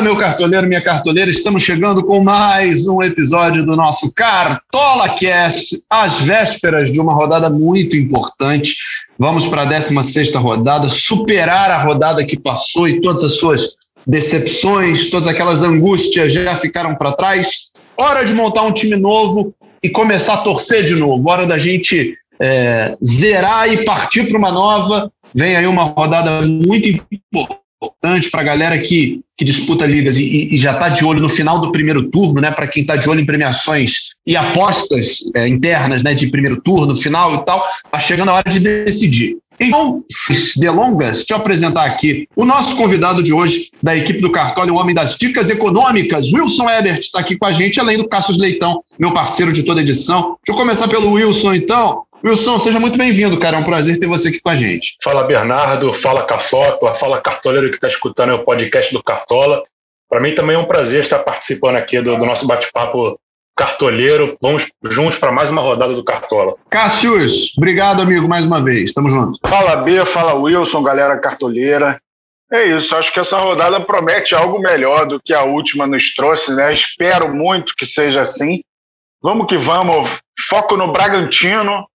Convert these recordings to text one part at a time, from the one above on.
Fala, meu cartoleiro, minha cartoleira, estamos chegando com mais um episódio do nosso Cartola Cast, às vésperas de uma rodada muito importante. Vamos para a 16 rodada, superar a rodada que passou e todas as suas decepções, todas aquelas angústias já ficaram para trás. Hora de montar um time novo e começar a torcer de novo. Hora da gente é, zerar e partir para uma nova. Vem aí uma rodada muito importante importante para a galera que, que disputa ligas e, e já está de olho no final do primeiro turno, né? Para quem está de olho em premiações e apostas é, internas, né? De primeiro turno, final e tal, está chegando a hora de decidir. Então, sem delongas, deixa eu apresentar aqui o nosso convidado de hoje, da equipe do Cartola, o homem das dicas econômicas, Wilson Ebert, está aqui com a gente, além do Cassius Leitão, meu parceiro de toda edição. Deixa eu começar pelo Wilson, então. Wilson, seja muito bem-vindo, cara. É um prazer ter você aqui com a gente. Fala, Bernardo. Fala, Caçopa. Fala, cartoleiro que está escutando o podcast do Cartola. Para mim também é um prazer estar participando aqui do, do nosso bate-papo cartoleiro. Vamos juntos para mais uma rodada do Cartola. Cássius, obrigado, amigo, mais uma vez. Tamo junto. Fala, B. Fala, Wilson, galera cartoleira. É isso, acho que essa rodada promete algo melhor do que a última nos trouxe, né? Espero muito que seja assim. Vamos que vamos. Foco no Bragantino,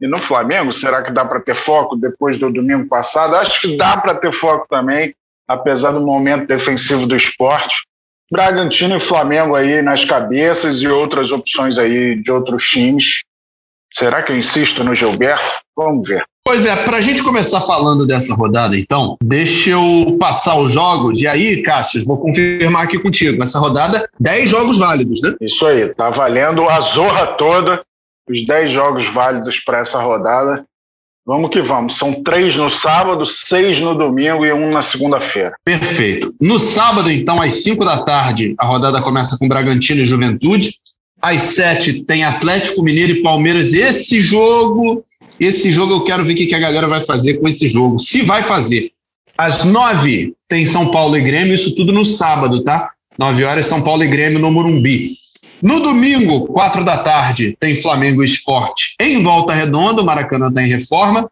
e no Flamengo, será que dá para ter foco depois do domingo passado? Acho que dá para ter foco também, apesar do momento defensivo do esporte. Bragantino e Flamengo aí nas cabeças e outras opções aí de outros times. Será que eu insisto no Gilberto? Vamos ver. Pois é, para a gente começar falando dessa rodada, então, deixa eu passar os jogos. E aí, Cássio, vou confirmar aqui contigo. Essa rodada, 10 jogos válidos, né? Isso aí, tá valendo a zorra toda os 10 jogos válidos para essa rodada. Vamos que vamos. São três no sábado, seis no domingo e um na segunda-feira. Perfeito. No sábado, então, às 5 da tarde, a rodada começa com Bragantino e Juventude. Às 7 tem Atlético Mineiro e Palmeiras. Esse jogo, esse jogo eu quero ver o que a galera vai fazer com esse jogo. Se vai fazer. Às 9 tem São Paulo e Grêmio, isso tudo no sábado, tá? 9 horas, São Paulo e Grêmio no Morumbi. No domingo, quatro da tarde, tem Flamengo Esporte em Volta Redonda, o Maracanã está em reforma.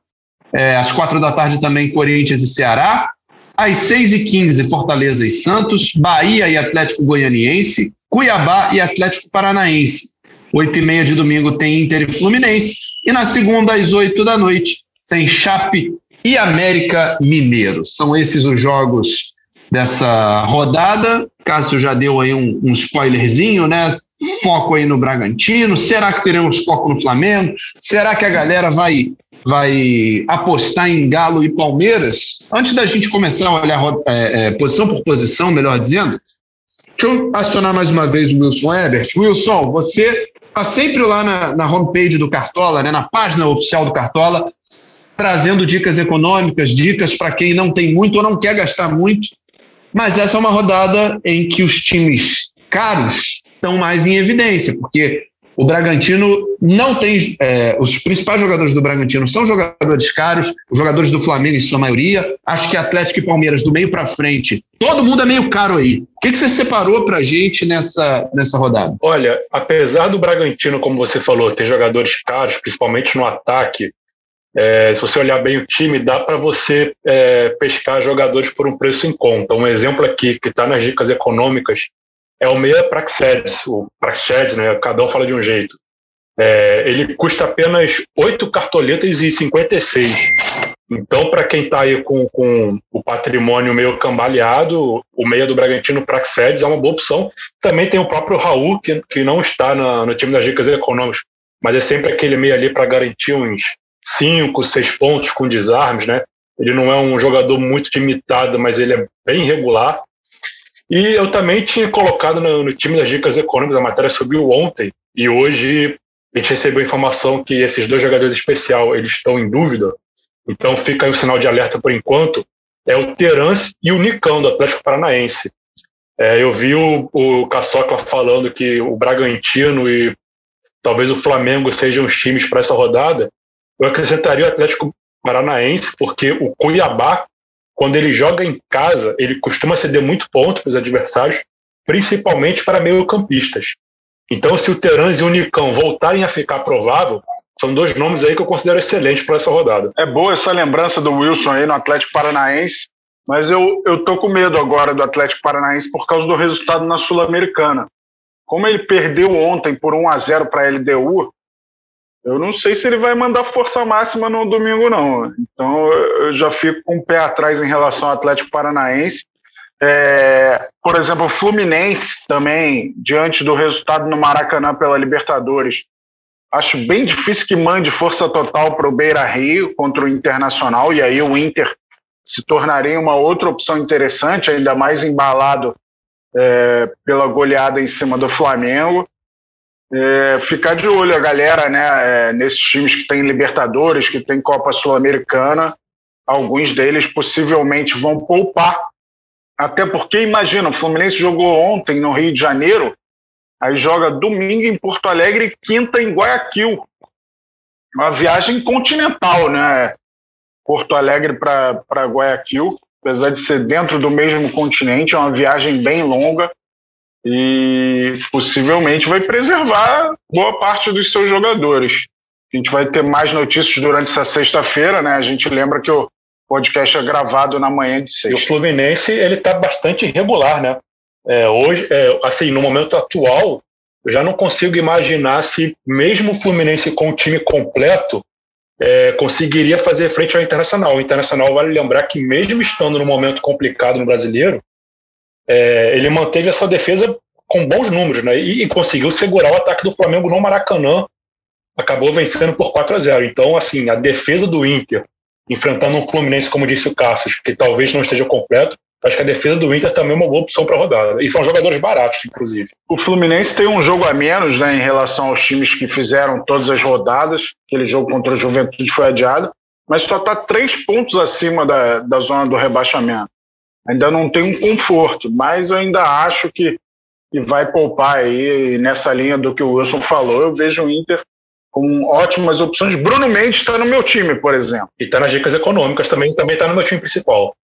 É, às quatro da tarde também Corinthians e Ceará. Às seis e quinze, Fortaleza e Santos, Bahia e Atlético Goianiense, Cuiabá e Atlético Paranaense. Oito e meia de domingo tem Inter e Fluminense. E na segunda, às oito da noite, tem Chape e América Mineiro. São esses os jogos dessa rodada. Cássio já deu aí um, um spoilerzinho, né? Foco aí no Bragantino? Será que teremos foco no Flamengo? Será que a galera vai, vai apostar em Galo e Palmeiras? Antes da gente começar a olhar é, é, posição por posição, melhor dizendo, deixa eu acionar mais uma vez o Wilson Ebert. Wilson, você está sempre lá na, na homepage do Cartola, né, na página oficial do Cartola, trazendo dicas econômicas, dicas para quem não tem muito ou não quer gastar muito. Mas essa é uma rodada em que os times caros estão mais em evidência, porque o Bragantino não tem. É, os principais jogadores do Bragantino são jogadores caros, os jogadores do Flamengo, em sua maioria. Acho que Atlético e Palmeiras, do meio para frente, todo mundo é meio caro aí. O que, que você separou para gente nessa, nessa rodada? Olha, apesar do Bragantino, como você falou, ter jogadores caros, principalmente no ataque, é, se você olhar bem o time, dá para você é, pescar jogadores por um preço em conta. Um exemplo aqui, que está nas dicas econômicas, é o meia Praxedes, o Praxedes, né? Cada um fala de um jeito. É, ele custa apenas 8 cartoletas e 56. Então, para quem está aí com, com, o patrimônio meio cambaleado, o meia do Bragantino Praxedes é uma boa opção. Também tem o próprio Raul, que, que não está na, no time das dicas econômicas, mas é sempre aquele meia ali para garantir uns 5, 6 pontos com desarmes, né? Ele não é um jogador muito limitado, mas ele é bem regular. E eu também tinha colocado no, no time das dicas econômicas, a matéria subiu ontem, e hoje a gente recebeu informação que esses dois jogadores especial eles estão em dúvida, então fica aí o sinal de alerta por enquanto, é o Terence e o Nicão, do Atlético Paranaense. É, eu vi o, o Caçocla falando que o Bragantino e talvez o Flamengo sejam os times para essa rodada. Eu acrescentaria o Atlético Paranaense, porque o Cuiabá quando ele joga em casa, ele costuma ceder muito ponto para os adversários, principalmente para meio-campistas. Então, se o Terans e o Nicão voltarem a ficar provável, são dois nomes aí que eu considero excelentes para essa rodada. É boa essa lembrança do Wilson aí no Atlético Paranaense. Mas eu, eu tô com medo agora do Atlético Paranaense por causa do resultado na Sul-Americana. Como ele perdeu ontem por 1 a 0 para a LDU, eu não sei se ele vai mandar força máxima no domingo, não. Então eu já fico com o pé atrás em relação ao Atlético Paranaense. É, por exemplo, o Fluminense também, diante do resultado no Maracanã pela Libertadores, acho bem difícil que mande força total para o Beira Rio contra o Internacional, e aí o Inter se tornaria uma outra opção interessante, ainda mais embalado é, pela goleada em cima do Flamengo. É, ficar de olho a galera, né, é, nesses times que tem Libertadores, que tem Copa Sul-Americana, alguns deles possivelmente vão poupar até porque, imagina, o Fluminense jogou ontem no Rio de Janeiro, aí joga domingo em Porto Alegre e quinta em Guayaquil. Uma viagem continental, né? Porto Alegre para Guayaquil, apesar de ser dentro do mesmo continente, é uma viagem bem longa e possivelmente vai preservar boa parte dos seus jogadores. A gente vai ter mais notícias durante essa sexta-feira, né? A gente lembra que o podcast é gravado na manhã de sexta. E o Fluminense, ele tá bastante irregular, né? É, hoje, é, assim, no momento atual, eu já não consigo imaginar se mesmo o Fluminense com o time completo é, conseguiria fazer frente ao Internacional. O Internacional vale lembrar que mesmo estando num momento complicado no brasileiro, é, ele manteve essa defesa com bons números, né? E, e, conseguiu segurar o ataque do Flamengo no Maracanã. Acabou vencendo por 4 a 0. Então, assim, a defesa do Inter enfrentando um Fluminense, como disse o Cassius, que talvez não esteja completo, acho que a defesa do Inter também é uma boa opção para a rodada. E são jogadores baratos, inclusive. O Fluminense tem um jogo a menos né, em relação aos times que fizeram todas as rodadas. Aquele jogo contra o Juventude foi adiado, mas só está três pontos acima da, da zona do rebaixamento. Ainda não tem um conforto, mas eu ainda acho que, que vai poupar aí. nessa linha do que o Wilson falou, eu vejo o Inter com ótimas opções. Bruno Mendes está no meu time, por exemplo. E está nas dicas econômicas também, também está no meu time principal.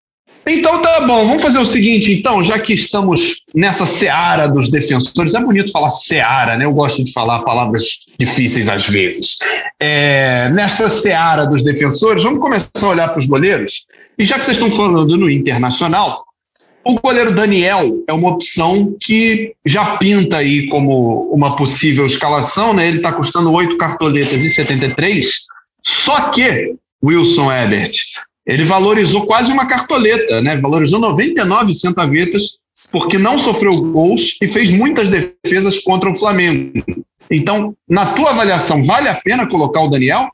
Então tá bom, vamos fazer o seguinte, então, já que estamos nessa seara dos defensores, é bonito falar seara, né? Eu gosto de falar palavras difíceis às vezes. É, nessa seara dos defensores, vamos começar a olhar para os goleiros. E já que vocês estão falando no Internacional, o goleiro Daniel é uma opção que já pinta aí como uma possível escalação, né? Ele está custando oito cartoletas e 73. Só que, Wilson Ebert, ele valorizou quase uma cartoleta, né? Valorizou 99 centavetas porque não sofreu gols e fez muitas defesas contra o Flamengo. Então, na tua avaliação, vale a pena colocar o Daniel?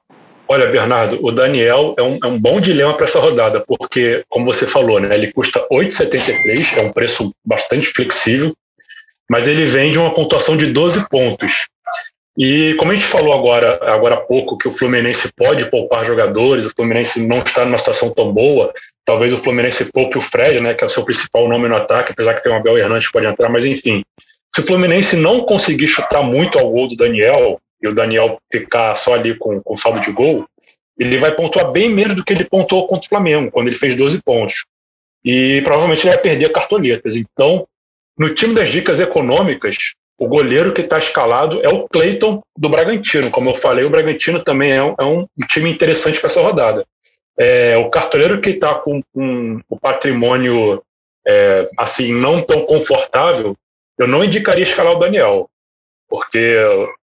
Olha, Bernardo, o Daniel é um, é um bom dilema para essa rodada, porque, como você falou, né, ele custa 8,73, é um preço bastante flexível, mas ele vem de uma pontuação de 12 pontos. E como a gente falou agora, agora há pouco, que o Fluminense pode poupar jogadores, o Fluminense não está numa situação tão boa, talvez o Fluminense poupe o Fred, né, que é o seu principal nome no ataque, apesar que tem o Abel Hernandes que pode entrar, mas enfim. Se o Fluminense não conseguir chutar muito ao gol do Daniel, e o Daniel ficar só ali com, com saldo de gol, ele vai pontuar bem menos do que ele pontuou contra o Flamengo, quando ele fez 12 pontos. E provavelmente ele vai perder cartoletas. Então, no time das dicas econômicas, o goleiro que está escalado é o Cleiton do Bragantino. Como eu falei, o Bragantino também é um, é um time interessante para essa rodada. É, o cartoleiro que está com, com, o patrimônio é, assim não tão confortável, eu não indicaria escalar o Daniel, porque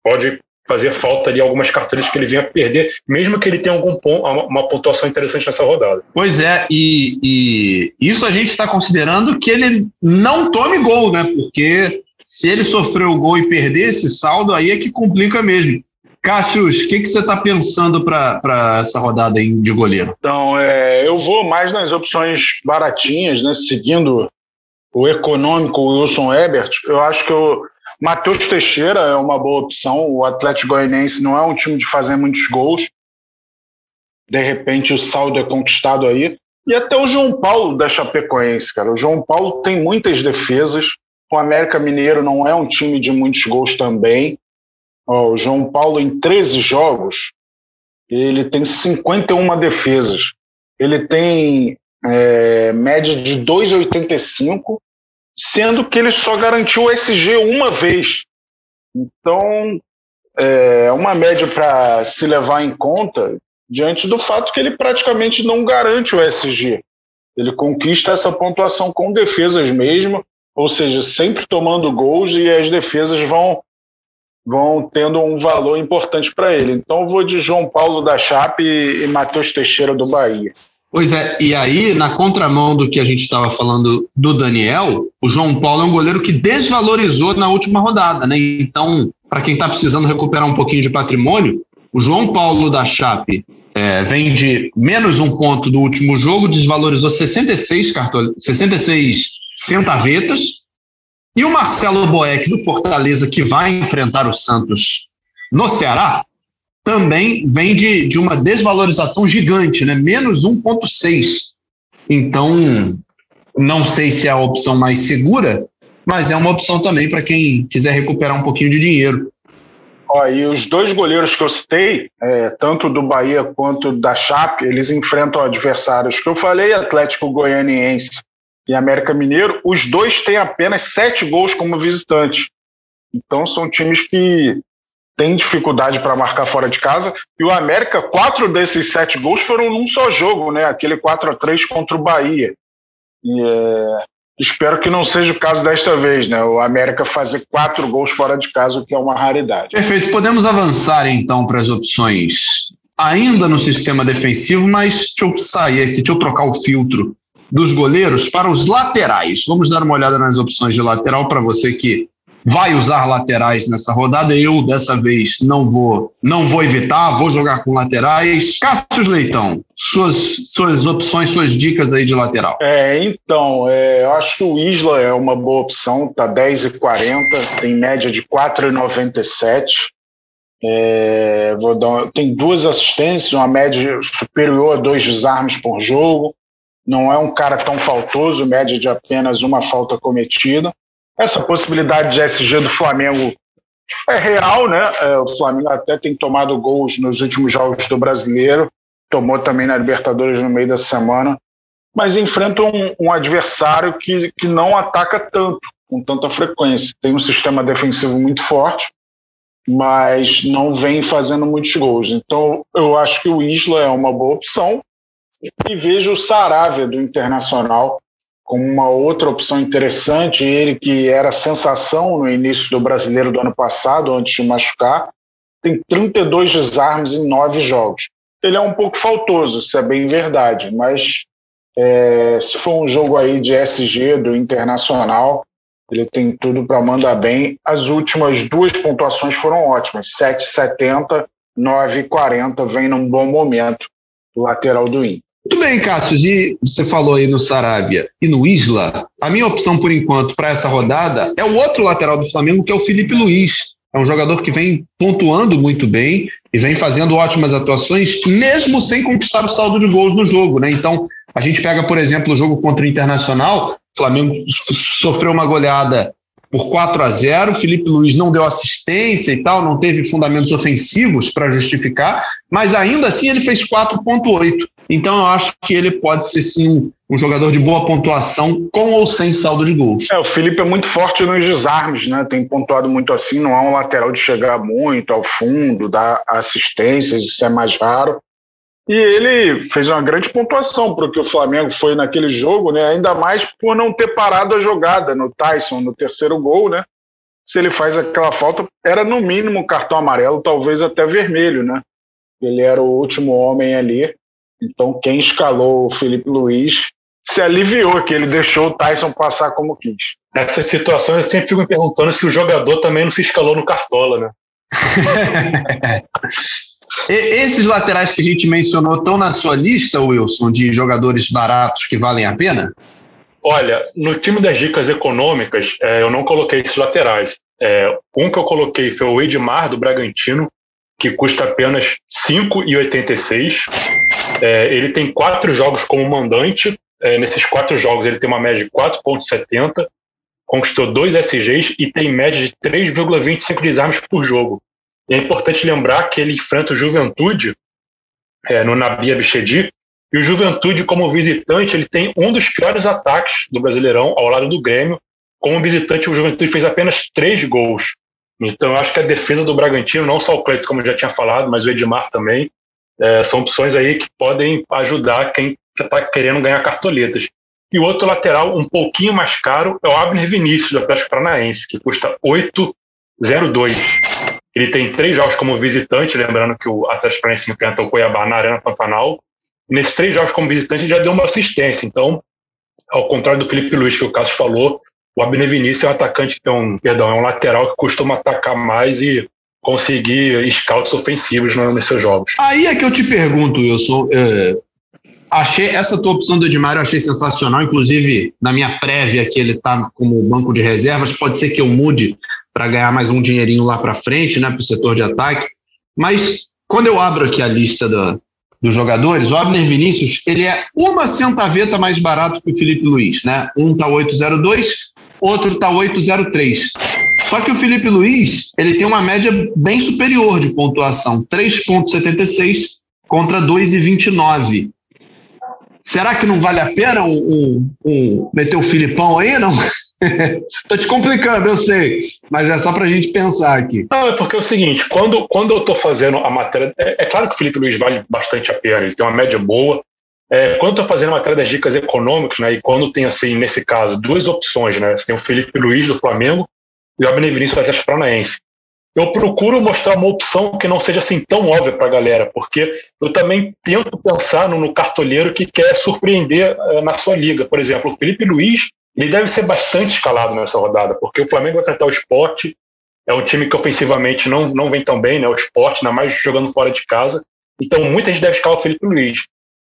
pode fazer falta ali algumas carteiras que ele vinha perder, mesmo que ele tenha algum ponto, uma pontuação interessante nessa rodada. Pois é, e, e isso a gente está considerando que ele não tome gol, né? Porque se ele sofreu o gol e perder esse saldo, aí é que complica mesmo. Cássius, o que, que você está pensando para essa rodada aí de goleiro? Então, é, eu vou mais nas opções baratinhas, né? Seguindo o econômico Wilson Ebert. Eu acho que eu Matheus Teixeira é uma boa opção. O Atlético Goianiense não é um time de fazer muitos gols. De repente o saldo é conquistado aí. E até o João Paulo da Chapecoense, cara. O João Paulo tem muitas defesas. O América Mineiro não é um time de muitos gols também. O João Paulo, em 13 jogos, ele tem 51 defesas. Ele tem é, média de 2,85 sendo que ele só garantiu o SG uma vez. Então, é uma média para se levar em conta diante do fato que ele praticamente não garante o SG. Ele conquista essa pontuação com defesas mesmo, ou seja, sempre tomando gols e as defesas vão vão tendo um valor importante para ele. Então eu vou de João Paulo da Chape e, Matheus Teixeira do Bahia. Pois é, e aí, na contramão do que a gente estava falando do Daniel, o João Paulo é um goleiro que desvalorizou na última rodada, né? Então, para quem está precisando recuperar um pouquinho de patrimônio, o João Paulo da Chape é, vem de menos um ponto do último jogo, desvalorizou 66, cartol... 66 centavetas. E o Marcelo Boeck do Fortaleza, que vai enfrentar o Santos no Ceará, também vem de, de uma desvalorização gigante, né? menos 1,6. Então, não sei se é a opção mais segura, mas é uma opção também para quem quiser recuperar um pouquinho de dinheiro. Ó, e os dois goleiros que eu citei, é, tanto do Bahia quanto da Chape, eles enfrentam adversários que eu falei, Atlético Goianiense e América Mineiro. Os dois têm apenas sete gols como visitante. Então são times que têm dificuldade para marcar fora de casa. E o América, quatro desses sete gols foram num só jogo, né? Aquele 4 a 3 contra o Bahia. E é, Espero que não seja o caso desta vez, né? O América fazer quatro gols fora de casa, o que é uma raridade. Perfeito. Podemos avançar então para as opções ainda no sistema defensivo, mas deixa eu sair aqui, deixa eu trocar o filtro dos goleiros para os laterais. Vamos dar uma olhada nas opções de lateral para você que vai usar laterais nessa rodada. Eu, dessa vez, não vou não vou evitar, vou jogar com laterais. Cássio Leitão, suas, suas opções, suas dicas aí de lateral. É, então, é, eu acho que o Isla é uma boa opção, tá 10,40, tem média de 4,97. É, vou dar, tem duas assistências, uma média superior a dois desarmes por jogo. Não é um cara tão faltoso, média de apenas uma falta cometida essa possibilidade de SG do Flamengo é real, né? É, o Flamengo até tem tomado gols nos últimos jogos do Brasileiro, tomou também na Libertadores no meio da semana, mas enfrenta um, um adversário que, que não ataca tanto, com tanta frequência. Tem um sistema defensivo muito forte, mas não vem fazendo muitos gols. Então, eu acho que o Isla é uma boa opção e vejo o Saravia do Internacional como uma outra opção interessante, ele que era sensação no início do brasileiro do ano passado, antes de machucar, tem 32 desarmes em nove jogos. Ele é um pouco faltoso, isso é bem verdade, mas é, se for um jogo aí de SG do Internacional, ele tem tudo para mandar bem. As últimas duas pontuações foram ótimas, 7,70, 9,40, vem num bom momento o lateral do Inter. Muito bem, Cássio. E você falou aí no Sarabia e no Isla. A minha opção, por enquanto, para essa rodada é o outro lateral do Flamengo, que é o Felipe Luiz. É um jogador que vem pontuando muito bem e vem fazendo ótimas atuações, mesmo sem conquistar o saldo de gols no jogo. Né? Então, a gente pega, por exemplo, o jogo contra o Internacional. O Flamengo sofreu uma goleada por 4 a 0. Felipe Luiz não deu assistência e tal, não teve fundamentos ofensivos para justificar, mas ainda assim ele fez 4,8. Então eu acho que ele pode ser sim um jogador de boa pontuação, com ou sem saldo de gols. É, o Felipe é muito forte nos desarmes, né? Tem pontuado muito assim, não é um lateral de chegar muito ao fundo, dar assistências, isso é mais raro. E ele fez uma grande pontuação porque o Flamengo foi naquele jogo, né? Ainda mais por não ter parado a jogada no Tyson, no terceiro gol, né? Se ele faz aquela falta, era no mínimo cartão amarelo, talvez até vermelho, né? Ele era o último homem ali. Então, quem escalou o Felipe Luiz se aliviou que ele deixou o Tyson passar como quis. Nessas situações, eu sempre fico me perguntando se o jogador também não se escalou no Cartola, né? Esses laterais que a gente mencionou estão na sua lista, Wilson, de jogadores baratos que valem a pena? Olha, no time das dicas econômicas, é, eu não coloquei esses laterais. É, um que eu coloquei foi o Edmar, do Bragantino, que custa apenas 5,86. É, ele tem quatro jogos como mandante. É, nesses quatro jogos, ele tem uma média de 4,70, conquistou dois SGs e tem média de 3,25 desarmes por jogo. E é importante lembrar que ele enfrenta o Juventude é, no Nabia Bichedi, e o Juventude, como visitante, ele tem um dos piores ataques do Brasileirão, ao lado do Grêmio. Como visitante, o Juventude fez apenas três gols. Então, eu acho que a defesa do Bragantino, não só o Cleiton, como eu já tinha falado, mas o Edmar também, é, são opções aí que podem ajudar quem está querendo ganhar cartoletas. E o outro lateral, um pouquinho mais caro, é o Abner Vinícius, do Atlético Paranaense, que custa 8,02. Ele tem três jogos como visitante, lembrando que o Atlético Paranaense enfrenta o Cuiabá na Arena Pantanal. Nesses três jogos como visitante, ele já deu uma assistência. Então, ao contrário do Felipe Luiz, que o Cássio falou, o Abner Vinícius é um atacante é um, perdão, é um lateral que costuma atacar mais e conseguir scouts ofensivos nos seus jogos. Aí é que eu te pergunto, Wilson. É, achei essa tua opção do Edmar, eu achei sensacional. Inclusive, na minha prévia que ele está como banco de reservas, pode ser que eu mude para ganhar mais um dinheirinho lá para frente, né, para o setor de ataque. Mas quando eu abro aqui a lista da, dos jogadores, o Abner Vinícius, ele é uma centaveta mais barato que o Felipe Luiz, né? Um tá 802, outro tá 803. Só que o Felipe Luiz, ele tem uma média bem superior de pontuação, 3.76 contra 2,29. Será que não vale a pena um, um, um meter o Filipão aí, não? tô te complicando, eu sei, mas é só para a gente pensar aqui. Não, é porque é o seguinte, quando, quando eu estou fazendo a matéria, é, é, claro que o Felipe Luiz vale bastante a pena, ele tem uma média boa. É, quando estou fazendo a matéria das dicas econômicas, né, e quando tem, assim, nesse caso, duas opções, né, você tem o Felipe Luiz do Flamengo e o Abner Vinícius do Atlético Paranaense. Eu procuro mostrar uma opção que não seja assim tão óbvia para a galera, porque eu também tento pensar no, no cartoleiro que quer surpreender é, na sua liga. Por exemplo, o Felipe Luiz, ele deve ser bastante escalado nessa rodada, porque o Flamengo vai tratar o esporte, é um time que ofensivamente não, não vem tão bem, né? O esporte, ainda mais jogando fora de casa. Então muita gente deve escalar o Felipe Luiz.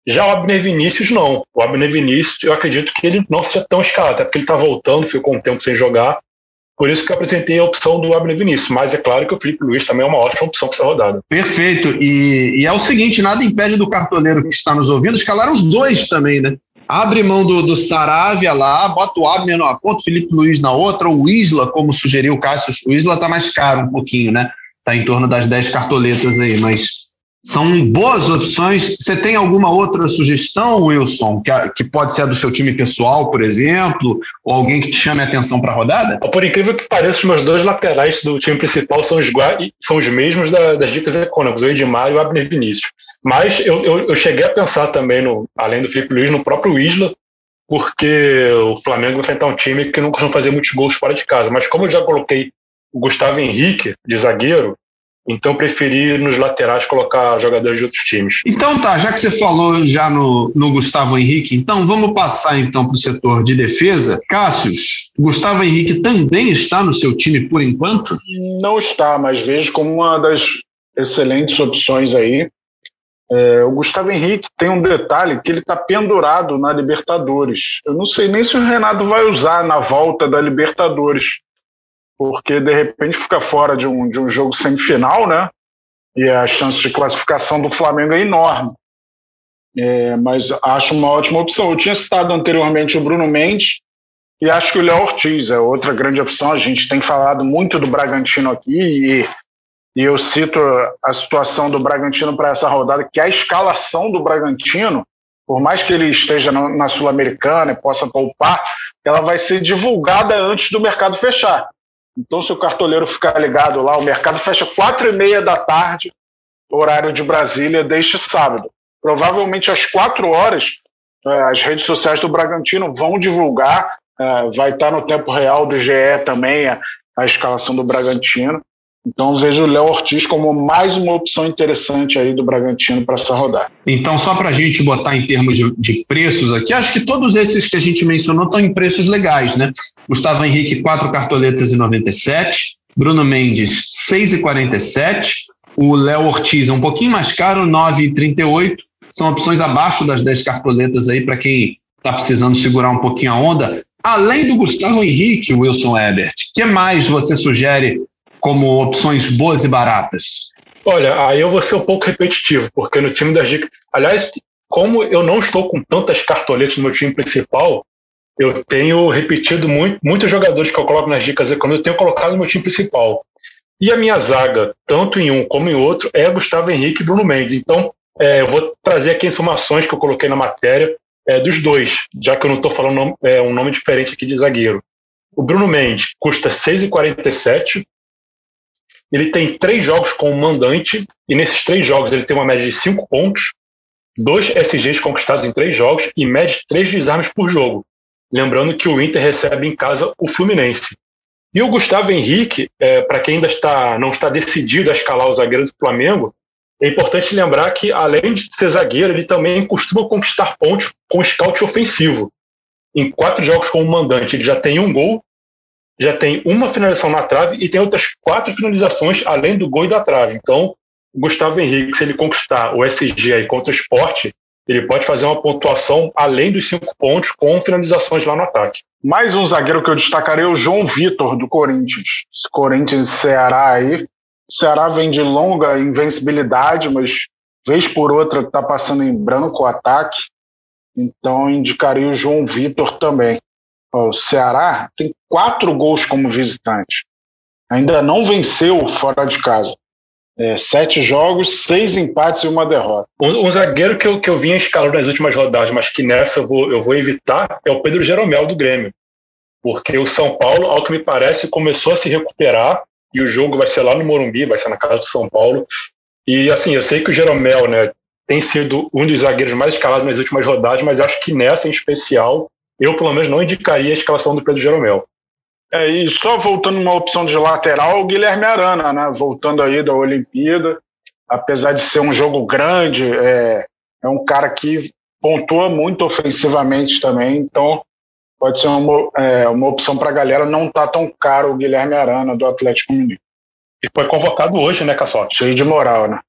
Já o Abner Vinícius, não. O Abner Vinícius, eu acredito que ele não seja tão escalado, até porque ele está voltando, ficou um tempo sem jogar. Por isso que eu apresentei a opção do Abner Vinícius. Mas é claro que o Felipe Luiz também é uma ótima opção para essa rodada. Perfeito. E, e, é o seguinte: nada impede do cartoleiro que está nos ouvindo escalar os dois também, né? Abre mão do, do Saravia lá, bota o Abner numa ponta, o Felipe Luiz na outra, o Isla, como sugeriu o Cássio, o Isla está mais caro um pouquinho, né? Está em torno das 10 cartoletas aí, mas são boas opções. Você tem alguma outra sugestão, Wilson, que, que pode ser a do seu time pessoal, por exemplo, ou alguém que te chame a atenção para a rodada? Por incrível que pareça, os meus dois laterais do time principal são os, são os mesmos da, das dicas econômicas, o Edmar e o Abner Vinícius. Mas eu, eu, eu, cheguei a pensar também, no, além do Felipe Luiz, no próprio Isla, porque o Flamengo vai enfrentar um time que não costuma fazer muitos gols fora de casa. Mas como eu já coloquei o Gustavo Henrique de zagueiro, então preferi nos laterais colocar jogadores de outros times. Então tá, já que você falou já no, no Gustavo Henrique, então vamos passar então para o setor de defesa. Cássius, Gustavo Henrique também está no seu time por enquanto? Não está, mas vejo como uma das excelentes opções aí. É, o Gustavo Henrique tem um detalhe que ele está pendurado na Libertadores. Eu não sei nem se o Renato vai usar na volta da Libertadores porque de repente fica fora de um, de um jogo semifinal, né? E a chance de classificação do Flamengo é enorme. É, mas acho uma ótima opção. Eu tinha citado anteriormente o Bruno Mendes e acho que o Léo Ortiz é outra grande opção. A gente tem falado muito do Bragantino aqui e, e eu cito a situação do Bragantino para essa rodada, que a escalação do Bragantino, por mais que ele esteja na, na Sul-Americana e possa poupar, ela vai ser divulgada antes do mercado fechar. Então, se o cartoleiro ficar ligado lá, o mercado fecha quatro e meia da tarde, horário de Brasília, deste sábado. Provavelmente às quatro horas, é, as redes sociais do Bragantino vão divulgar, é, vai estar no tempo real do GE também a, a escalação do Bragantino. Então vejo o Léo Ortiz como mais uma opção interessante aí do Bragantino para essa rodada. Então, só para a gente botar em termos de, de, preços aqui, acho que todos esses que a gente mencionou estão em preços legais, né? Gustavo Henrique, 4 cartoletas e 97, Bruno Mendes, 6,47, o Léo Ortiz é um pouquinho mais caro, 9,38. São opções abaixo das 10 cartoletas aí para quem está precisando segurar um pouquinho a onda. Além do Gustavo Henrique, Wilson Ebert, que mais você sugere como opções boas e baratas? Olha, aí eu vou ser um pouco repetitivo, porque no time das dicas. Aliás, como eu não estou com tantas cartoletas no meu time principal, eu tenho repetido muito, muitos jogadores que eu coloco nas dicas econômicas, eu tenho colocado no meu time principal. E a minha zaga, tanto em um como em outro, é Gustavo Henrique e Bruno Mendes. Então, é, eu vou trazer aqui informações que eu coloquei na matéria é, dos dois, já que eu não estou falando é, um nome diferente aqui de zagueiro. O Bruno Mendes custa 6,47 ele tem três jogos como mandante, e nesses três jogos ele tem uma média de cinco pontos. dois SGs conquistados em três jogos e mede três desarmes por jogo. Lembrando que o Inter recebe em casa o Fluminense. E o Gustavo Henrique, é, para quem ainda está, não está decidido a escalar o zagueiro do Flamengo, é importante lembrar que, além de ser zagueiro, ele também costuma conquistar pontos com scout ofensivo. Em quatro jogos como mandante, ele já tem um gol, já tem uma finalização na trave e tem outras quatro finalizações além do gol e da trave. Então, o Gustavo Henrique, se ele conquistar o SG aí contra o esporte, ele pode fazer uma pontuação além dos cinco pontos com finalizações lá no ataque. Mais um zagueiro que eu destacaria é o João Vitor, do Corinthians. Corinthians e Ceará aí. O Ceará vem de longa invencibilidade, mas vez por outra está passando em branco o ataque. Então indicaria o João Vitor também. O Ceará tem quatro gols como visitante. Ainda não venceu fora de casa. É, sete jogos, seis empates e uma derrota. Um, um zagueiro que eu, que eu vinha escalando nas últimas rodadas, mas que nessa eu vou, eu vou evitar, é o Pedro Jeromel do Grêmio. Porque o São Paulo, ao que me parece, começou a se recuperar e o jogo vai ser lá no Morumbi, vai ser na casa do São Paulo. E assim, eu sei que o Jeromel né, tem sido um dos zagueiros mais escalados nas últimas rodadas, mas acho que nessa em especial, eu pelo menos não indicaria a escalação do Pedro Jeromel. É, e só voltando uma opção de lateral, o Guilherme Arana, né? Voltando aí da Olimpíada, apesar de ser um jogo grande, é, é um cara que pontua muito ofensivamente também, então pode ser uma, é, uma opção para a galera não tá tão caro o Guilherme Arana do Atlético Mineiro. E foi convocado hoje, né, Cassote? Cheio de moral, né?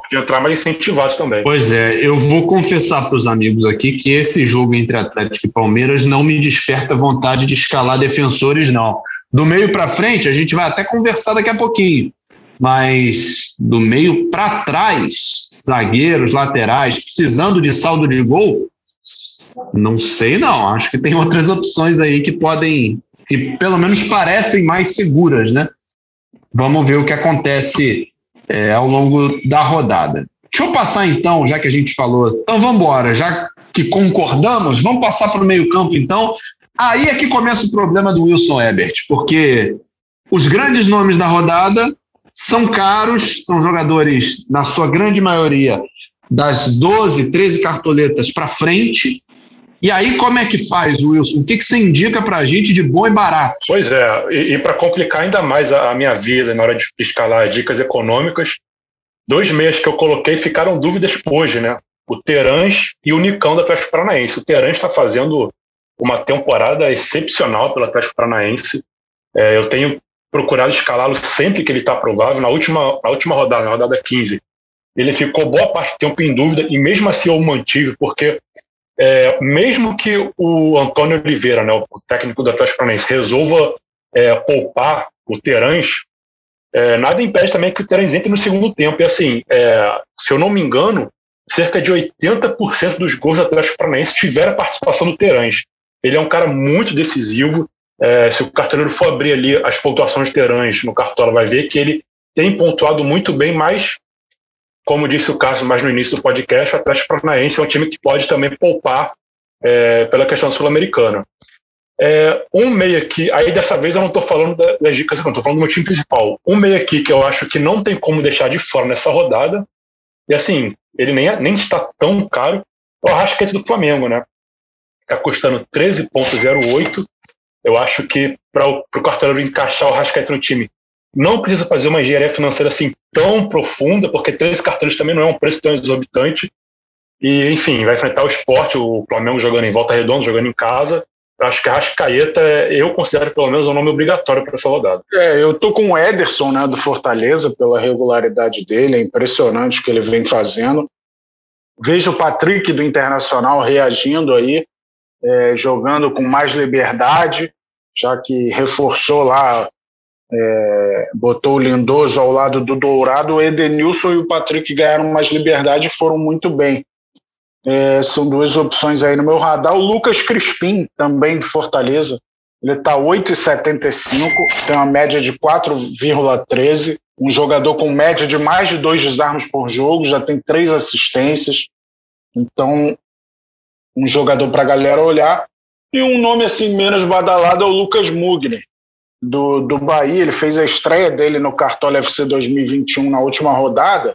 Pode entrar mais incentivado também. Pois é, eu vou confessar para os amigos aqui que esse jogo entre Atlético e Palmeiras não me desperta vontade de escalar defensores, não. Do meio para frente, a gente vai até conversar daqui a pouquinho. Mas do meio para trás, zagueiros, laterais, precisando de saldo de gol, não sei não. Acho que tem outras opções aí que podem, que pelo menos parecem mais seguras, né? Vamos ver o que acontece é, ao longo da rodada. Deixa eu passar então, já que a gente falou. Então vamos embora, já que concordamos, vamos passar para o meio-campo então. Aí é que começa o problema do Wilson Ebert, porque os grandes nomes da rodada são caros, são jogadores, na sua grande maioria, das 12, 13 cartoletas para frente. E aí, como é que faz, Wilson? O que, que você indica para a gente de bom e barato? Pois é, e, e para complicar ainda mais a, a, minha vida na hora de escalar dicas econômicas, dois meses que eu coloquei ficaram dúvidas hoje, né? O Terãs e o Nicão do Atlético Paranaense. O Terãs está fazendo uma temporada excepcional pelo Atlético Paranaense. É, eu tenho procurado escalá-lo sempre que ele está provável. Na última, na última rodada, na rodada 15, ele ficou boa parte do tempo em dúvida e mesmo assim eu o mantive, porque é, mesmo que o Antônio Oliveira, né, o técnico do Atlético Paranaense, resolva é, poupar o Terãs, é, nada impede também que o Terãs entre no segundo tempo. E assim, é, se eu não me engano, cerca de 80% dos gols do Atlético Paranaense tiveram a participação do Terãs. Ele é um cara muito decisivo. É, se o cartoleiro for abrir ali as pontuações de Terãs no Cartola, vai ver que ele tem pontuado muito bem, mas como disse o Cássio mais no início do podcast, o Atlético Paranaense é um time que pode também poupar é, pela questão sul-americana. É, um meia aqui, aí dessa vez eu não estou falando das dicas, estou falando do meu time principal. Um meia aqui que eu acho que não tem como deixar de fora nessa rodada, e assim, ele nem, nem está tão caro, é o Arrascaeta do Flamengo, né? Está custando 13,08. Eu acho que para o cartoleiro encaixar o Arrascaeta no time, não precisa fazer uma engenharia financeira assim tão profunda, porque três cartões também não é um preço tão exorbitante. E, enfim, vai enfrentar o esporte, o Flamengo jogando em volta redonda, jogando em casa. Acho que a Rascaeta, eu considero pelo menos um nome obrigatório para essa rodada. É, eu tô com o Ederson, né, do Fortaleza, pela regularidade dele, é impressionante o que ele vem fazendo. Vejo o Patrick do Internacional reagindo aí, é, jogando com mais liberdade, já que reforçou lá é, botou o Lindoso ao lado do Dourado, o Edenilson e o Patrick ganharam mais liberdade e foram muito bem. É, são duas opções aí no meu radar. O Lucas Crispim, também de Fortaleza, ele está 8,75, tem uma média de 4,13. Um jogador com média de mais de dois desarmes por jogo, já tem três assistências. Então, um jogador para a galera olhar. E um nome assim menos badalado é o Lucas Mugni, do, do Bahia, ele fez a estreia dele no Cartola FC 2021 na última rodada,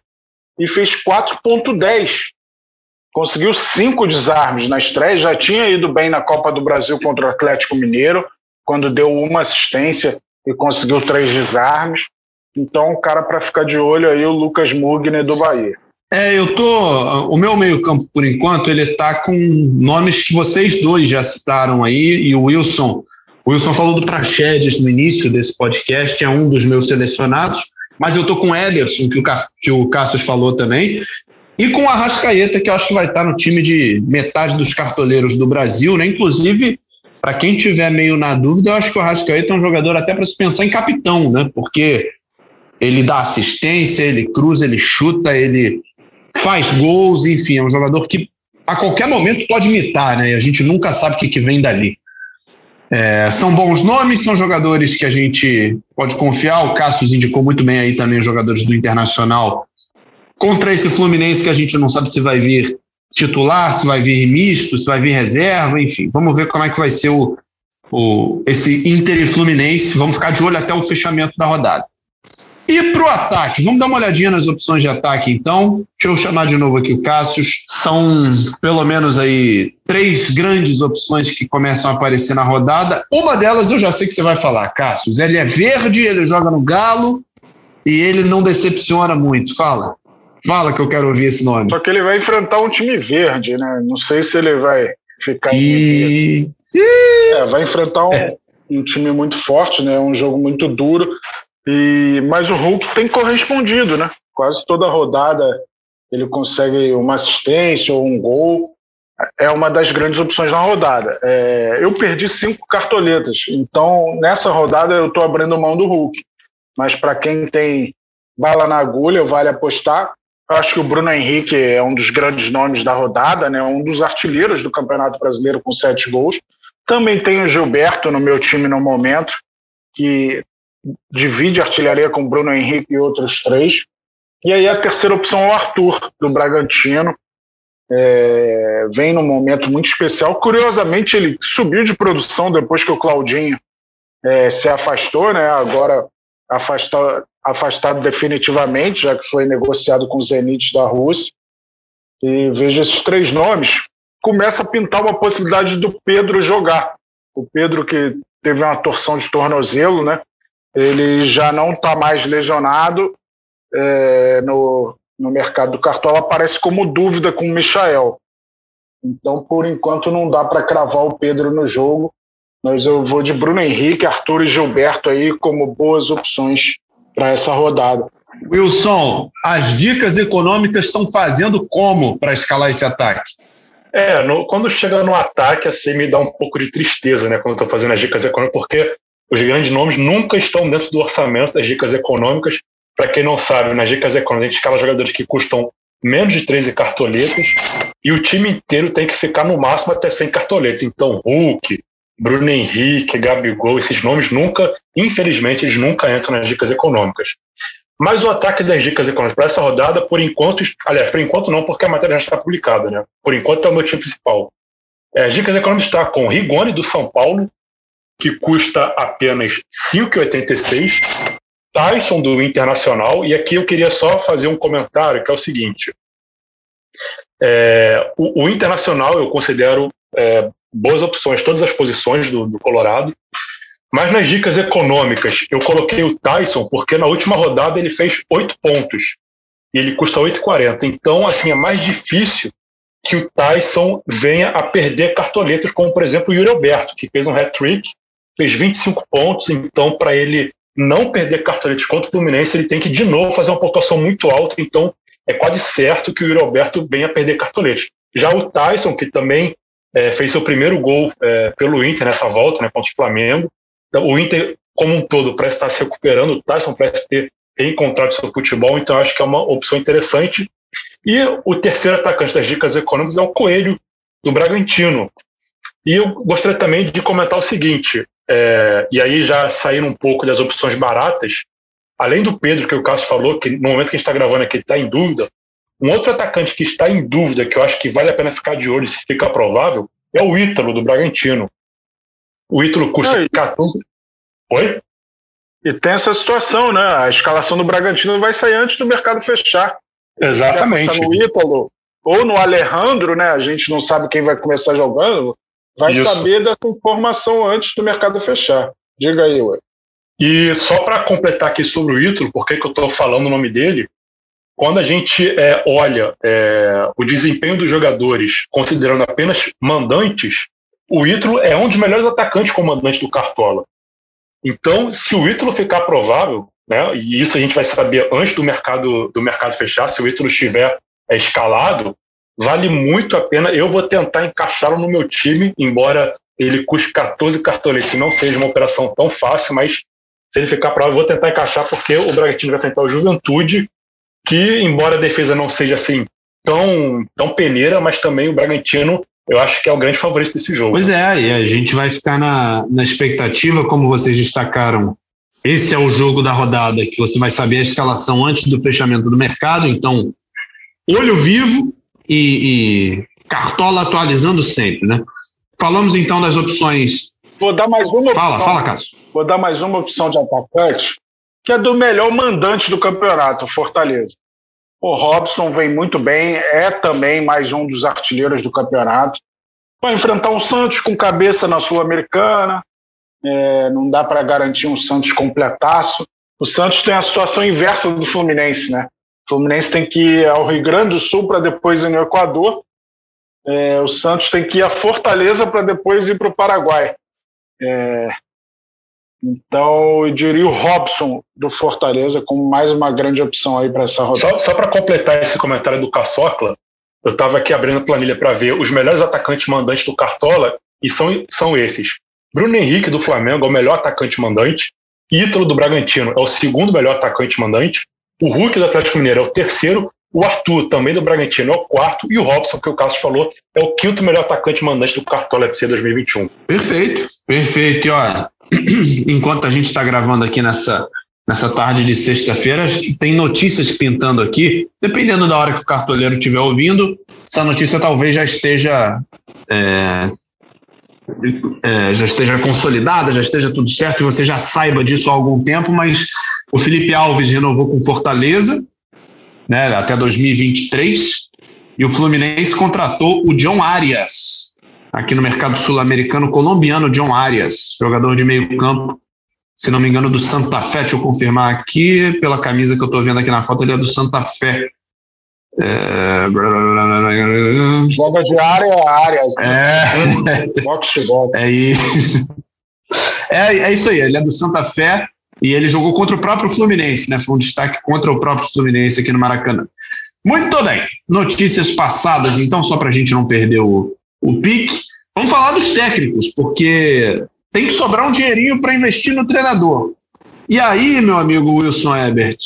e fez 4,10. Conseguiu cinco desarmes na estreia, já tinha ido bem na Copa do Brasil contra o Atlético Mineiro, quando deu uma assistência e conseguiu três desarmes. Então, o cara para ficar de olho aí, o Lucas Mugner do Bahia. É, eu tô. O meu meio-campo, por enquanto, ele tá com nomes que vocês dois já citaram aí, e o Wilson. O Wilson falou do Praxedes no início desse podcast, é um dos meus selecionados, mas eu tô com o Ederson, que o, que o Cassius falou também, e com o Arrascaeta, que eu acho que vai estar no time de metade dos cartoleiros do Brasil, né? Inclusive, para quem tiver meio na dúvida, eu acho que o Arrascaeta é um jogador até para se pensar em capitão, né? Porque ele dá assistência, ele cruza, ele chuta, ele faz gols, enfim, é um jogador que a qualquer momento pode imitar, né? E a gente nunca sabe o que, que vem dali. É, são bons nomes, são jogadores que a gente pode confiar. O Cassius indicou muito bem aí também jogadores do Internacional contra esse Fluminense que a gente não sabe se vai vir titular, se vai vir misto, se vai vir reserva, enfim. Vamos ver como é que vai ser o, o esse Inter e Fluminense. Vamos ficar de olho até o fechamento da rodada. E para o ataque, vamos dar uma olhadinha nas opções de ataque, então. Deixa eu chamar de novo aqui o Cássius. São pelo menos aí três grandes opções que começam a aparecer na rodada. Uma delas eu já sei que você vai falar, Cássius. Ele é verde, ele joga no Galo e ele não decepciona muito. Fala. Fala que eu quero ouvir esse nome. Só que ele vai enfrentar um time verde, né? Não sei se ele vai ficar. E... É, vai enfrentar um, é. um time muito forte, né? Um jogo muito duro. E, mas o Hulk tem correspondido, né? Quase toda rodada ele consegue uma assistência ou um gol. É uma das grandes opções na rodada. É, eu perdi cinco cartoletas, então nessa rodada eu estou abrindo mão do Hulk. Mas para quem tem bala na agulha, vale apostar. Eu acho que o Bruno Henrique é um dos grandes nomes da rodada, né? um dos artilheiros do Campeonato Brasileiro com sete gols. Também tem o Gilberto no meu time no momento, que divide artilharia com Bruno Henrique e outros três. E aí a terceira opção é o Arthur, do Bragantino. É, vem num momento muito especial. Curiosamente, ele subiu de produção depois que o Claudinho é, se afastou, né? agora afastado, afastado definitivamente, já que foi negociado com o Zenit da Rússia. E veja esses três nomes. Começa a pintar uma possibilidade do Pedro jogar. O Pedro que teve uma torção de tornozelo, né? Ele já não está mais lesionado é, no, no mercado do Cartola, aparece como dúvida com o Michael. Então, por enquanto, não dá para cravar o Pedro no jogo, mas eu vou de Bruno Henrique, Arthur e Gilberto aí como boas opções para essa rodada. Wilson, as dicas econômicas estão fazendo como para escalar esse ataque? É, no, quando chega no ataque, assim, me dá um pouco de tristeza, né, quando estou fazendo as dicas econômicas, porque os grandes nomes nunca estão dentro do orçamento das dicas econômicas. Para quem não sabe, nas dicas econômicas a gente escala jogadores que custam menos de 13 cartoletas e o time inteiro tem que ficar no máximo até 100 cartoletas. Então, Hulk, Bruno Henrique, Gabigol, esses nomes nunca, infelizmente, eles nunca entram nas dicas econômicas. Mas o ataque das dicas econômicas para essa rodada, por enquanto, aliás, por enquanto não, porque a matéria já está publicada, né? Por enquanto é o meu time principal. É, as dicas econômicas está com Rigoni do São Paulo, que custa apenas 5,86. Tyson do Internacional, e aqui eu queria só fazer um comentário que é o seguinte: é, o, o, Internacional eu considero é, boas opções, todas as posições do, do, Colorado, mas nas dicas econômicas eu coloquei o Tyson porque na última rodada ele fez 8 pontos e ele custa 8,40. Então, assim, é mais difícil que o Tyson venha a perder cartoletas, como por exemplo o Yuri Alberto, que fez um hat-trick fez 25 pontos, então para ele não perder cartoletes contra o Fluminense, ele tem que de novo fazer uma pontuação muito alta, então é quase certo que o Yuri Alberto venha a perder cartoletes. Já o Tyson, que também é, fez seu primeiro gol é, pelo Inter nessa volta, né, contra o Flamengo, então, o Inter como um todo parece estar se recuperando, o Tyson parece ter reencontrado seu futebol, então acho que é uma opção interessante. E o terceiro atacante das dicas econômicas é o Coelho, do Bragantino. E eu gostaria também de comentar o seguinte: é, e aí já saíram um pouco das opções baratas, além do Pedro, que o Cássio falou, que no momento que a gente está gravando aqui está em dúvida, um outro atacante que está em dúvida, que eu acho que vale a pena ficar de olho se fica provável, é o Ítalo, do Bragantino. O Ítalo custa Oi. 14. Oi? E tem essa situação, né? A escalação do Bragantino vai sair antes do mercado fechar. Exatamente. No Ítalo ou no Alejandro, né? A gente não sabe quem vai começar jogando. Vai Isso. saber dessa informação antes do mercado fechar. Diga aí, ué. E só para completar aqui sobre o Ítalo, por que, que eu estou falando o nome dele? Quando a gente é, olha é, o desempenho dos jogadores, considerando apenas mandantes, o Ítalo é um dos melhores atacantes comandantes do Cartola. Então, se o Ítalo ficar provável, né, e isso a gente vai saber antes do mercado, do mercado fechar, se o Ítalo estiver é, escalado, vale muito a pena. Eu vou tentar encaixá-lo no meu time, embora ele custe 14 cartoletes não seja uma operação tão fácil, mas se ele ficar provável, eu vou tentar encaixar, porque o Bragantino vai enfrentar o Juventude, que, embora a defesa não seja assim tão, tão peneira, mas também o Bragantino eu acho que é o grande favorito desse jogo. Pois é, e a gente vai ficar na, na expectativa, como vocês destacaram. Esse é o jogo da rodada que você vai saber a escalação antes do fechamento do mercado, então olho vivo e, e cartola atualizando sempre, né? Falamos então das opções. Vou dar mais uma. Fala, opção, fala, Cássio. Vou dar mais uma opção de atacante, que é do melhor mandante do campeonato, Fortaleza. O Robson vem muito bem, é também mais um dos artilheiros do campeonato. Vai enfrentar um Santos com cabeça na Sul-Americana. É, não dá para garantir um Santos completaço. O Santos tem a situação inversa do Fluminense, né? O Fluminense tem que ir ao Rio Grande do Sul para depois ir no Equador. É, o Santos tem que ir à Fortaleza para depois ir para o Paraguai. É, então, eu diria o Robson do Fortaleza como mais uma grande opção aí para essa rodada. Só, só para completar esse comentário do Caçocla, eu estava aqui abrindo a planilha para ver os melhores atacantes mandantes do Cartola e são, são esses. Bruno Henrique do Flamengo é o melhor atacante mandante. Ítalo do Bragantino é o segundo melhor atacante mandante. O Hulk do Atlético Mineiro é o terceiro. O Arthur, também do Bragantino, é o quarto. E o Robson, que o Cássio falou, é o quinto melhor atacante mandante do Cartola FC 2021. Perfeito, perfeito. E olha, enquanto a gente está gravando aqui nessa, nessa tarde de sexta-feira, tem notícias pintando aqui. Dependendo da hora que o cartoleiro estiver ouvindo, essa notícia talvez já esteja. É, é, já esteja consolidada, já esteja tudo certo e você já saiba disso há algum tempo, mas o Felipe Alves renovou com Fortaleza né, até 2023 e o Fluminense contratou o John Arias, aqui no mercado sul-americano colombiano, John Arias, jogador de meio campo, se não me engano, do Santa Fé. Deixa eu confirmar aqui, pela camisa que eu estou vendo aqui na foto, ele é do Santa Fé. É... Joga de área a áreas. Né? É, box é isso. É, é isso aí, ele é do Santa Fé e ele jogou contra o próprio Fluminense, né? Foi um destaque contra o próprio Fluminense aqui no Maracanã. Muito bem, notícias passadas, então, só para a gente não perder o, o pique. Vamos falar dos técnicos, porque tem que sobrar um dinheirinho para investir no treinador. E aí, meu amigo Wilson Ebert,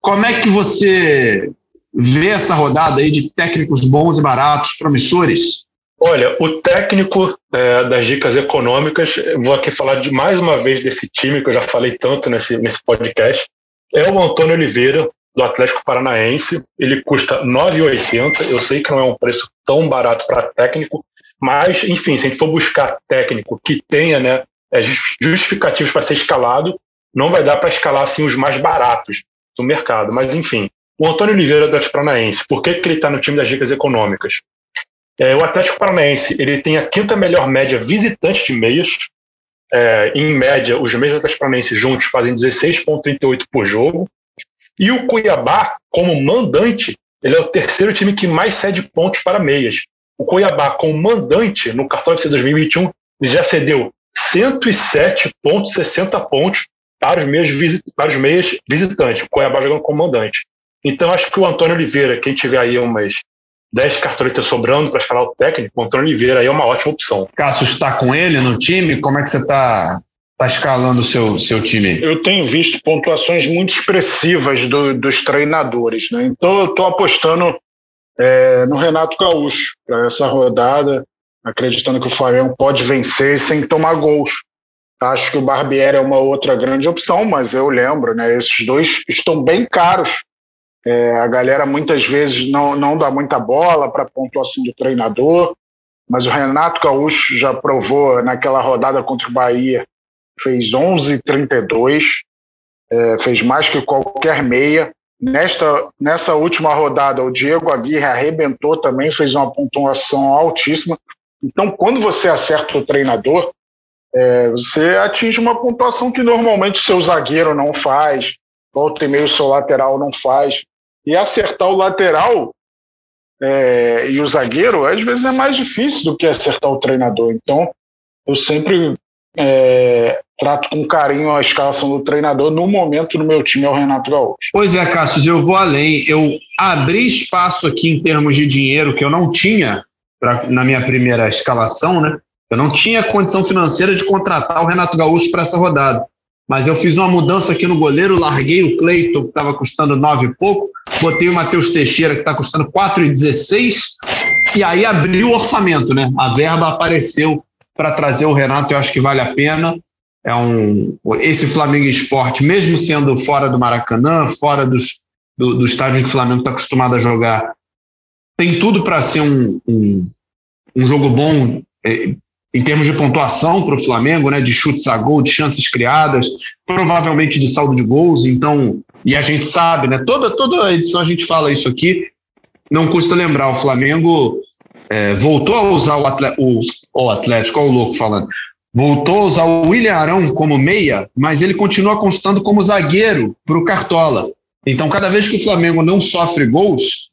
como é que você vê essa rodada aí de técnicos bons e baratos, promissores? Olha, o técnico é, das dicas econômicas, vou aqui falar de mais uma vez desse time que eu já falei tanto nesse, nesse podcast, é o Antônio Oliveira, do Atlético Paranaense. Ele custa 9,80. Eu sei que não é um preço tão barato para técnico, mas, enfim, se a gente for buscar técnico que tenha né, é, justificativos para ser escalado, não vai dar para escalar assim, os mais baratos do mercado. Mas, enfim, o Antônio Oliveira do Atlético Paranaense, por que, que ele está no time das dicas econômicas? É, o Atlético Paranaense ele tem a quinta melhor média visitante de meias. É, em média, os meios do Atlético Paranaense juntos fazem 16,38 por jogo. E o Cuiabá, como mandante, ele é o terceiro time que mais cede pontos para meias. O Cuiabá, como mandante, no cartão FC 2021, já cedeu 107,60 pontos para os, meias, para os meias visitantes. O Cuiabá jogando como mandante. Então, acho que o Antônio Oliveira, quem tiver aí umas 10 cartoletas sobrando para escalar o técnico, o Antônio Oliveira aí é uma ótima opção. Cássio está com ele no time? Como é que você está está escalando o seu, seu time? Eu tenho visto pontuações muito expressivas do, dos treinadores, né? Então eu estou apostando é, no Renato Gaúcho para essa rodada, acreditando que o Flamengo pode vencer sem tomar gols. Acho que o Barbieri é uma outra grande opção, mas eu lembro, né? Esses dois estão bem caros. É, a galera muitas vezes não, não dá muita bola para a pontuação do treinador, mas o Renato Gaúcho já provou naquela rodada contra o Bahia fez 11,32, é, fez mais que qualquer meia. Nesta, nessa última rodada, o Diego Aguirre arrebentou também, fez uma pontuação altíssima. Então, quando você acerta o treinador, é, você atinge uma pontuação que normalmente o seu zagueiro não faz, volta e meio o seu lateral não faz. E acertar o lateral é, e o zagueiro, às vezes, é mais difícil do que acertar o treinador. Então, eu sempre é, trato com carinho a escalação do treinador. No momento, no meu time, é o Renato Gaúcho. Pois é, Cássio, eu vou além. Eu abri espaço aqui em termos de dinheiro que eu não tinha pra, na minha primeira escalação, né? Eu não tinha condição financeira de contratar o Renato Gaúcho para essa rodada. Mas eu fiz uma mudança aqui no goleiro, larguei o Cleiton, que estava custando nove e pouco, botei o Matheus Teixeira, que está custando quatro e dezesseis, aí abri o orçamento, né? A verba apareceu para trazer o Renato, eu acho que vale a pena. É um esse Flamengo Esporte, mesmo sendo fora do Maracanã, fora dos, do, do estádio em que o Flamengo está acostumado a jogar, tem tudo para ser um, um, um, jogo bom é, em termos de pontuação para o Flamengo, né? De chutes a gol, de chances criadas, provavelmente de saldo de gols. Então, e a gente sabe, né? Toda toda edição a gente fala isso aqui. Não custa lembrar, o Flamengo é, voltou a usar o, atleta, o, o Atlético, olha o louco falando, voltou a usar o William Arão como meia, mas ele continua constando como zagueiro para o Cartola. Então, cada vez que o Flamengo não sofre gols,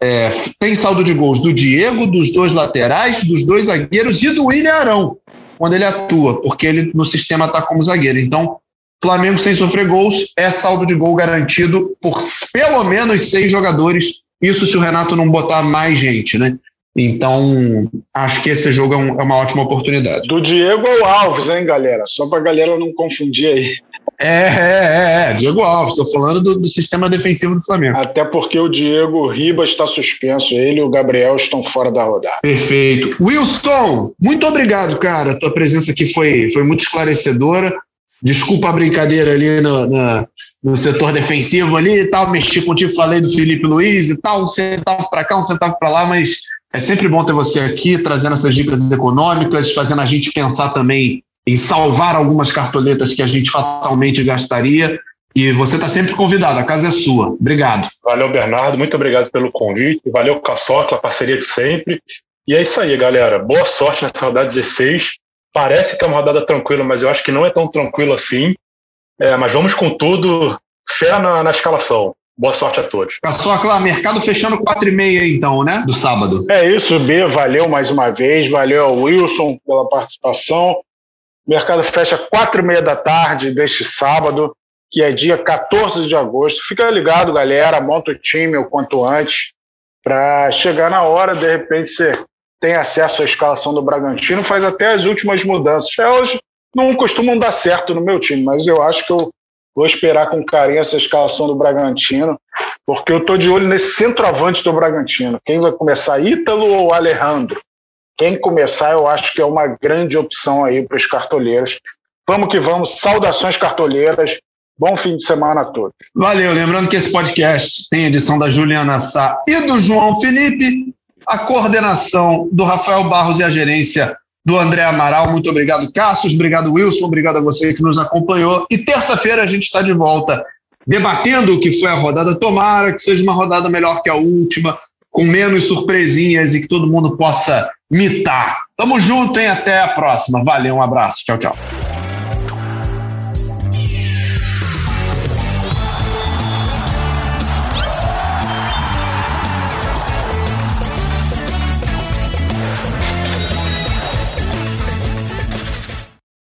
é, tem saldo de gols do Diego, dos dois laterais, dos dois zagueiros e do William Arão, quando ele atua, porque ele no sistema está como zagueiro. Então, Flamengo sem sofrer gols é saldo de gol garantido por pelo menos seis jogadores. Isso se o Renato não botar mais gente, né? Então, acho que esse jogo é, um, é uma ótima oportunidade. Do Diego ao Alves, hein, galera? Só para a galera não confundir aí. É, é, é, é. Diego Alves, estou falando do, do, sistema defensivo do Flamengo. Até porque o Diego Ribas está suspenso, ele e o Gabriel estão fora da rodada. Perfeito. Wilson, muito obrigado, cara. Tua presença aqui foi, foi muito esclarecedora. Desculpa a brincadeira ali no, no, no setor defensivo ali e tal, mexi contigo, falei do Felipe Luiz e tal, um centavo para cá, um centavo para lá, mas é sempre bom ter você aqui, trazendo essas dicas econômicas, fazendo a gente pensar também em salvar algumas cartoletas que a gente fatalmente gastaria. E você está sempre convidado, a casa é sua. Obrigado. Valeu, Bernardo. Muito obrigado pelo convite. Valeu, Caçocla, parceria de sempre. E é isso aí, galera. Boa sorte nessa rodada 16. Parece que é uma rodada tranquila, mas eu acho que não é tão tranquilo assim. É, mas vamos com tudo. Fé na, na escalação. Boa sorte a todos. Caçocla, mercado fechando 4 e meia então, né? Do sábado. É isso, B. Valeu mais uma vez. Valeu ao Wilson pela participação. Mercado fecha 4 e meia da tarde deste sábado, que é dia 14 de agosto. Fica ligado, galera. Monta o time o quanto antes para chegar na hora. De repente você tem acesso à escalação do Bragantino, faz até as últimas mudanças. Elas não costumam dar certo no meu time, mas eu acho que eu Vou esperar com carinho essa escalação do Bragantino, porque eu estou de olho nesse centroavante do Bragantino. Quem vai começar, Ítalo ou Alejandro? Quem começar, eu acho que é uma grande opção aí para os cartoleiros. Vamos que vamos. Saudações cartoleiras. Bom fim de semana a todos. Valeu. Lembrando que esse podcast tem edição da Juliana Sá e do João Felipe, a coordenação do Rafael Barros e a gerência do André Amaral. Muito obrigado, Cassius. Obrigado, Wilson. Obrigado a você que nos acompanhou. E terça-feira a gente está de volta debatendo o que foi a rodada. Tomara que seja uma rodada melhor que a última, com menos surpresinhas e que todo mundo possa mitar. Tamo junto, hein? Até a próxima. Valeu, um abraço. Tchau, tchau.